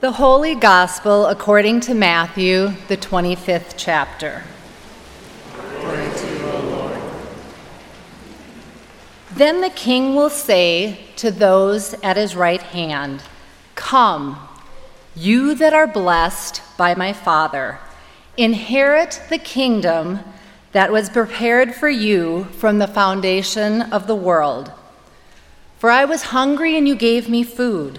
The Holy Gospel according to Matthew, the 25th chapter. Glory to you, O Lord. Then the king will say to those at his right hand, Come, you that are blessed by my Father, inherit the kingdom that was prepared for you from the foundation of the world. For I was hungry, and you gave me food.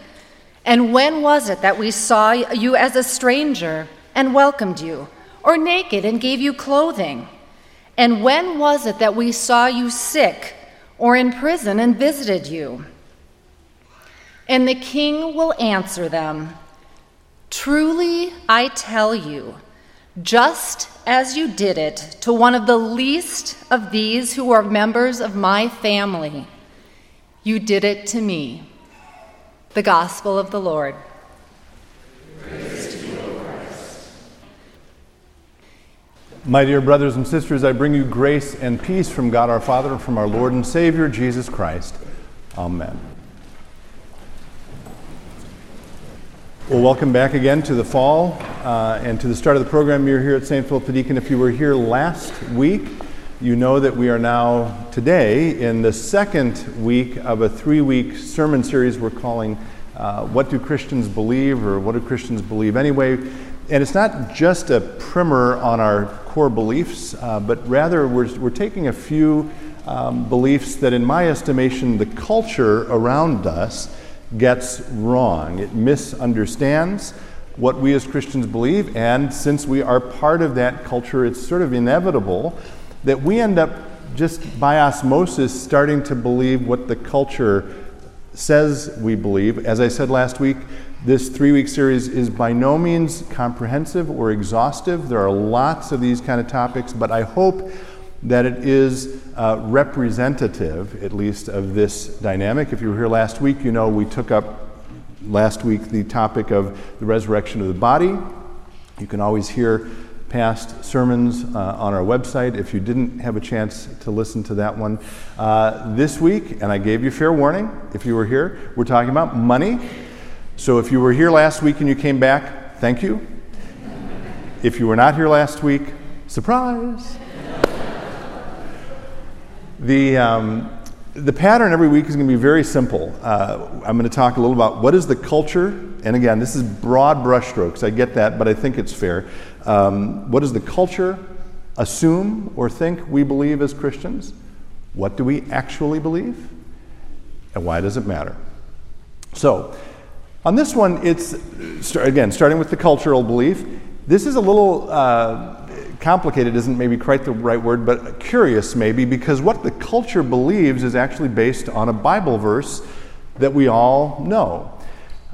And when was it that we saw you as a stranger and welcomed you, or naked and gave you clothing? And when was it that we saw you sick or in prison and visited you? And the king will answer them Truly, I tell you, just as you did it to one of the least of these who are members of my family, you did it to me. The Gospel of the Lord. My dear brothers and sisters, I bring you grace and peace from God our Father and from our Lord and Savior, Jesus Christ. Amen. Well, welcome back again to the fall uh, and to the start of the program. You're here at St. Philip the Deacon. If you were here last week, you know that we are now today in the second week of a three week sermon series we're calling uh, What Do Christians Believe or What Do Christians Believe Anyway? And it's not just a primer on our core beliefs, uh, but rather we're, we're taking a few um, beliefs that, in my estimation, the culture around us gets wrong. It misunderstands what we as Christians believe, and since we are part of that culture, it's sort of inevitable that we end up just by osmosis starting to believe what the culture says we believe. As I said last week, this three week series is by no means comprehensive or exhaustive. There are lots of these kind of topics, but I hope that it is uh, representative, at least, of this dynamic. If you were here last week, you know we took up last week the topic of the resurrection of the body. You can always hear past sermons uh, on our website if you didn't have a chance to listen to that one. Uh, this week, and I gave you fair warning if you were here, we're talking about money. So if you were here last week and you came back, thank you. If you were not here last week, surprise. The, um, the pattern every week is going to be very simple. Uh, I'm going to talk a little about what is the culture, and again, this is broad brushstrokes. I get that, but I think it's fair. Um, what does the culture assume or think we believe as Christians? What do we actually believe? And why does it matter? So, on this one, it's again starting with the cultural belief. This is a little uh, complicated isn't maybe quite the right word, but curious maybe, because what the culture believes is actually based on a Bible verse that we all know,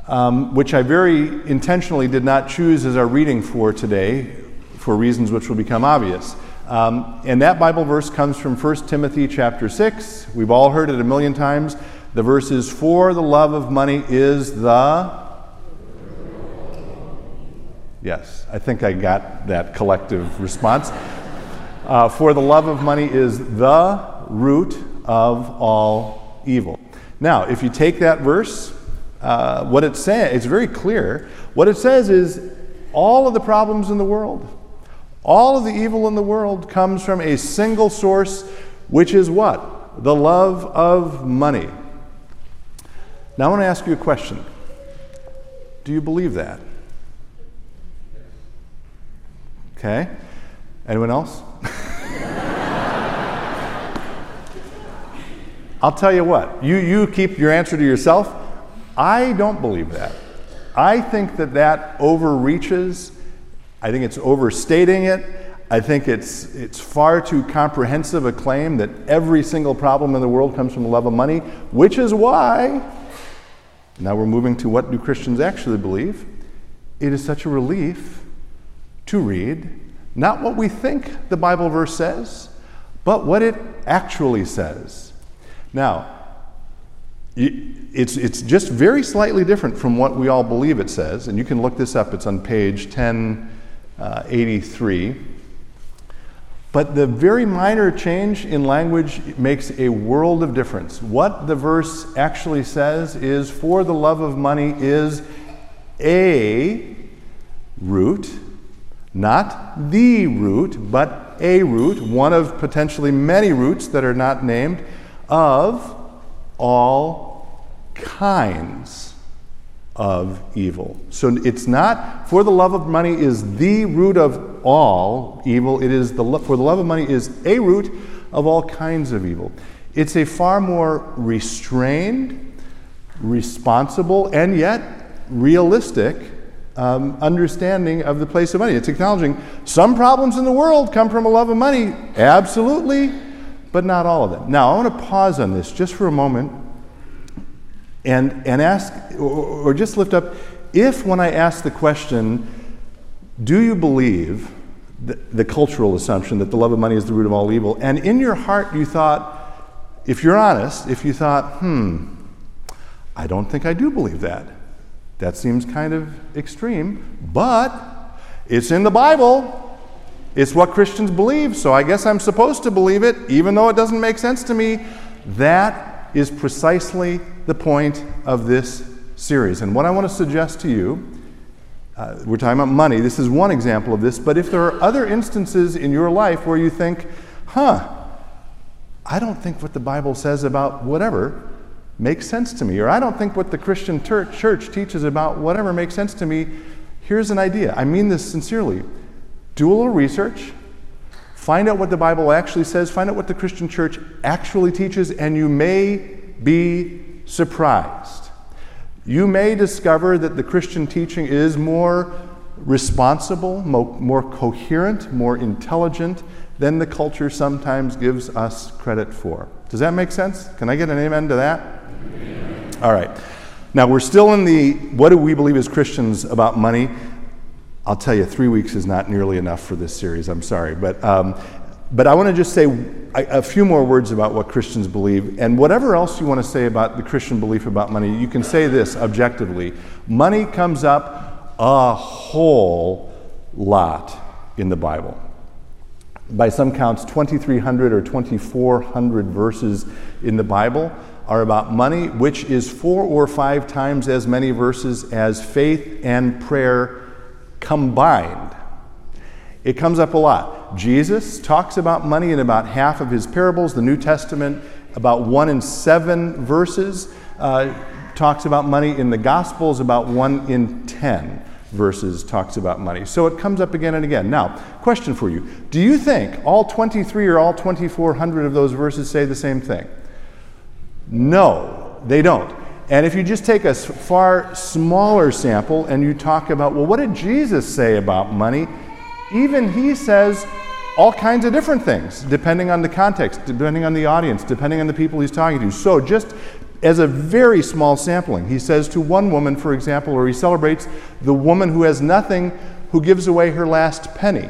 um, which I very intentionally did not choose as our reading for today for reasons which will become obvious. Um, and that Bible verse comes from 1 Timothy chapter 6. We've all heard it a million times. The verse is, For the love of money is the Yes, I think I got that collective response. Uh, for the love of money is the root of all evil. Now, if you take that verse, uh, what it says, it's very clear. What it says is all of the problems in the world, all of the evil in the world comes from a single source, which is what? The love of money. Now, I want to ask you a question Do you believe that? Okay. Anyone else? I'll tell you what, you, you keep your answer to yourself. I don't believe that. I think that that overreaches. I think it's overstating it. I think it's, it's far too comprehensive a claim that every single problem in the world comes from the love of money, which is why, now we're moving to what do Christians actually believe? it is such a relief to read not what we think the Bible verse says, but what it actually says. Now, it's, it's just very slightly different from what we all believe it says, and you can look this up. It's on page 1083. Uh, but the very minor change in language makes a world of difference. What the verse actually says is, for the love of money is a root, not the root, but a root, one of potentially many roots that are not named, of all kinds of evil. So it's not for the love of money is the root of all evil. It is the for the love of money is a root of all kinds of evil. It's a far more restrained, responsible, and yet realistic um, understanding of the place of money. It's acknowledging some problems in the world come from a love of money, absolutely, but not all of them. Now, I want to pause on this just for a moment and, and ask, or, just lift up, if when I ask the question, do you believe the, the cultural assumption that the love of money is the root of all evil, and in your heart you thought, if you're honest, if you thought, hmm, I don't think I do believe that. That seems kind of extreme, but it's in the Bible. It's what Christians believe, so I guess I'm supposed to believe it, even though it doesn't make sense to me. That is precisely the point of this series. And what I want to suggest to you, uh, we're talking about money. This is one example of this, but if there are other instances in your life where you think, huh, I don't think what the Bible says about whatever makes sense to me, or I don't think what the Christian church teaches about whatever makes sense to me, here's an idea. I mean this sincerely. Do a little research, find out what the Bible actually says, find out what the Christian church actually teaches, and you may be surprised. You may discover that the Christian teaching is more responsible, more, coherent, more intelligent than the culture sometimes gives us credit for. Does that make sense? Can I get an amen to that? Amen. All right. Now, we're still in the what do we believe as Christians about money? I'll tell you, three weeks is not nearly enough for this series. I'm sorry. But um, but I want to just say a, a, few more words about what Christians believe. And whatever else you want to say about the Christian belief about money, you can say this objectively money comes up a whole lot in the Bible. By some counts, 2,300 or 2,400 verses in the Bible are about money, which is four or five times as many verses as faith and prayer combined. It comes up a lot. Jesus talks about money in about half of his parables. The New Testament, about one in seven verses, uh, talks about money. In the Gospels, about one in ten verses talks about money. So it comes up again and again. Now, question for you Do you think all 23 or all 2,400 of those verses say the same thing? No, they don't. And if you just take a far smaller sample and you talk about, well, what did Jesus say about money? even he says all kinds of different things, depending on the context, depending on the audience, depending on the people he's talking to. So, just as a very small sampling, he says to one woman, for example, or he celebrates the woman who has nothing who gives away her last penny.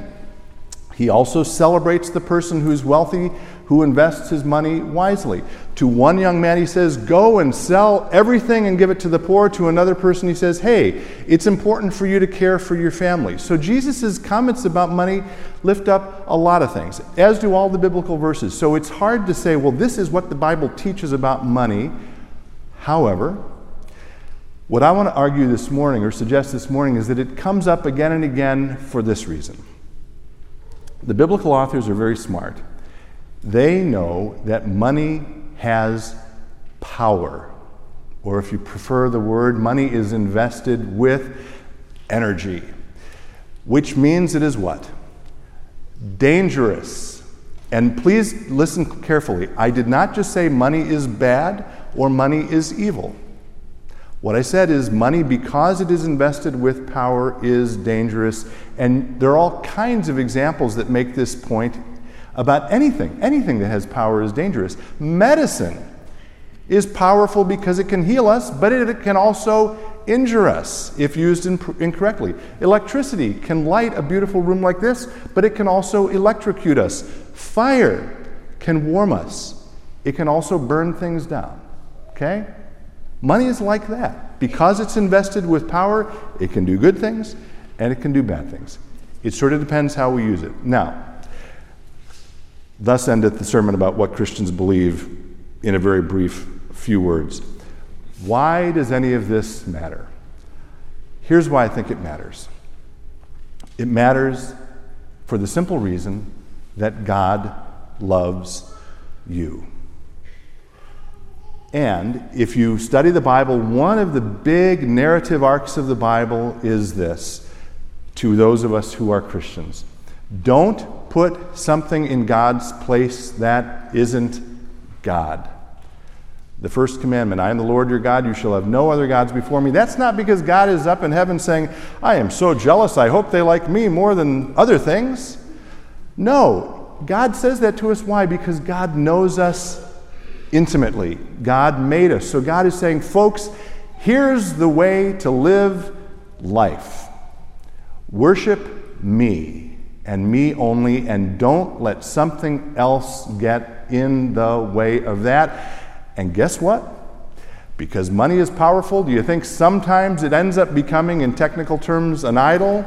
He also celebrates the person who's wealthy who invests his money wisely. To one young man, he says, Go and sell everything and give it to the poor. To another person, he says, Hey, it's important for you to care for your family. So Jesus' comments about money lift up a lot of things, as do all the biblical verses. So it's hard to say, Well, this is what the Bible teaches about money. However, what I want to argue this morning or suggest this morning is that it comes up again and again for this reason. The biblical authors are very smart. They know that money has power. Or if you prefer the word, money is invested with energy, which means it is what? Dangerous. And please listen carefully. I did not just say money is bad or money is evil. What I said is money, because it is invested with power, is dangerous. And there are all kinds of examples that make this point about anything. Anything that has power is dangerous. Medicine is powerful because it can heal us, but it can also injure us if used incorrectly. Electricity can light a beautiful room like this, but it can also electrocute us. Fire can warm us, it can also burn things down. Okay? Money is like that. Because it's invested with power, it can do good things and it can do bad things. It sort of depends how we use it. Now, thus endeth the sermon about what Christians believe in a very brief few words. Why does any of this matter? Here's why I think it matters it matters for the simple reason that God loves you. And if you study the Bible, one of the big narrative arcs of the Bible is this to those of us who are Christians. Don't put something in God's place that isn't God. The first commandment I am the Lord your God, you shall have no other gods before me. That's not because God is up in heaven saying, I am so jealous, I hope they like me more than other things. No, God says that to us. Why? Because God knows us intimately. God made us. So God is saying, folks, here's the way to live life worship me and me only, and don't let something else get in the way of that. And guess what? Because money is powerful, do you think sometimes it ends up becoming, in technical terms, an idol?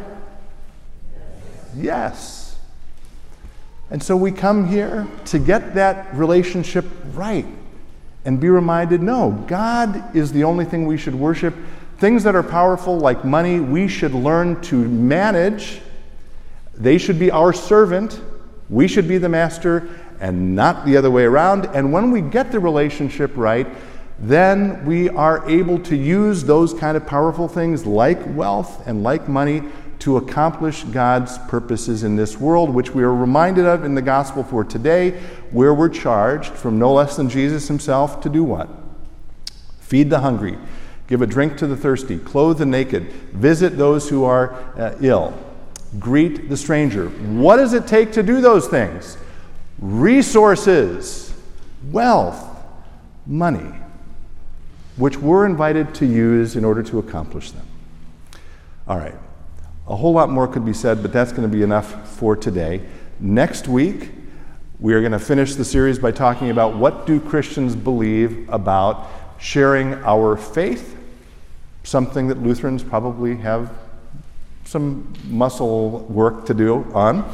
Yes. And so we come here to get that relationship right and be reminded no, God is the only thing we should worship. Things that are powerful, like money, we should learn to manage. They should be our servant. We should be the master and not the other way around. And when we get the relationship right, then we are able to use those kind of powerful things like wealth and like money to accomplish God's purposes in this world, which we are reminded of in the gospel for today, where we're charged from no less than Jesus himself to do what? Feed the hungry, give a drink to the thirsty, clothe the naked, visit those who are uh, ill, greet the stranger. What does it take to do those things? resources, wealth, money, which we're invited to use in order to accomplish them. All right, a whole lot more could be said, but that's going to be enough for today. Next week, we are going to finish the series by talking about what do Christians believe about sharing our faith, something that Lutherans probably have some muscle work to do on.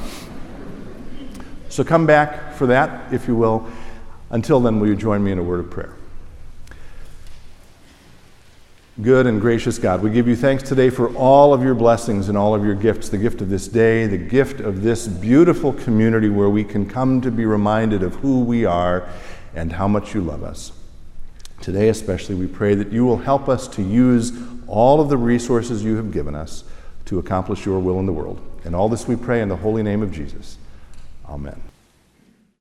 So come back for that, if you will. Until then, will you join me in a word of prayer? Good and gracious God, we give you thanks today for all of your blessings and all of your gifts the gift of this day, the gift of this beautiful community where we can come to be reminded of who we are and how much you love us. Today, especially, we pray that you will help us to use all of the resources you have given us to accomplish your will in the world. And all this we pray in the holy name of Jesus. Amen.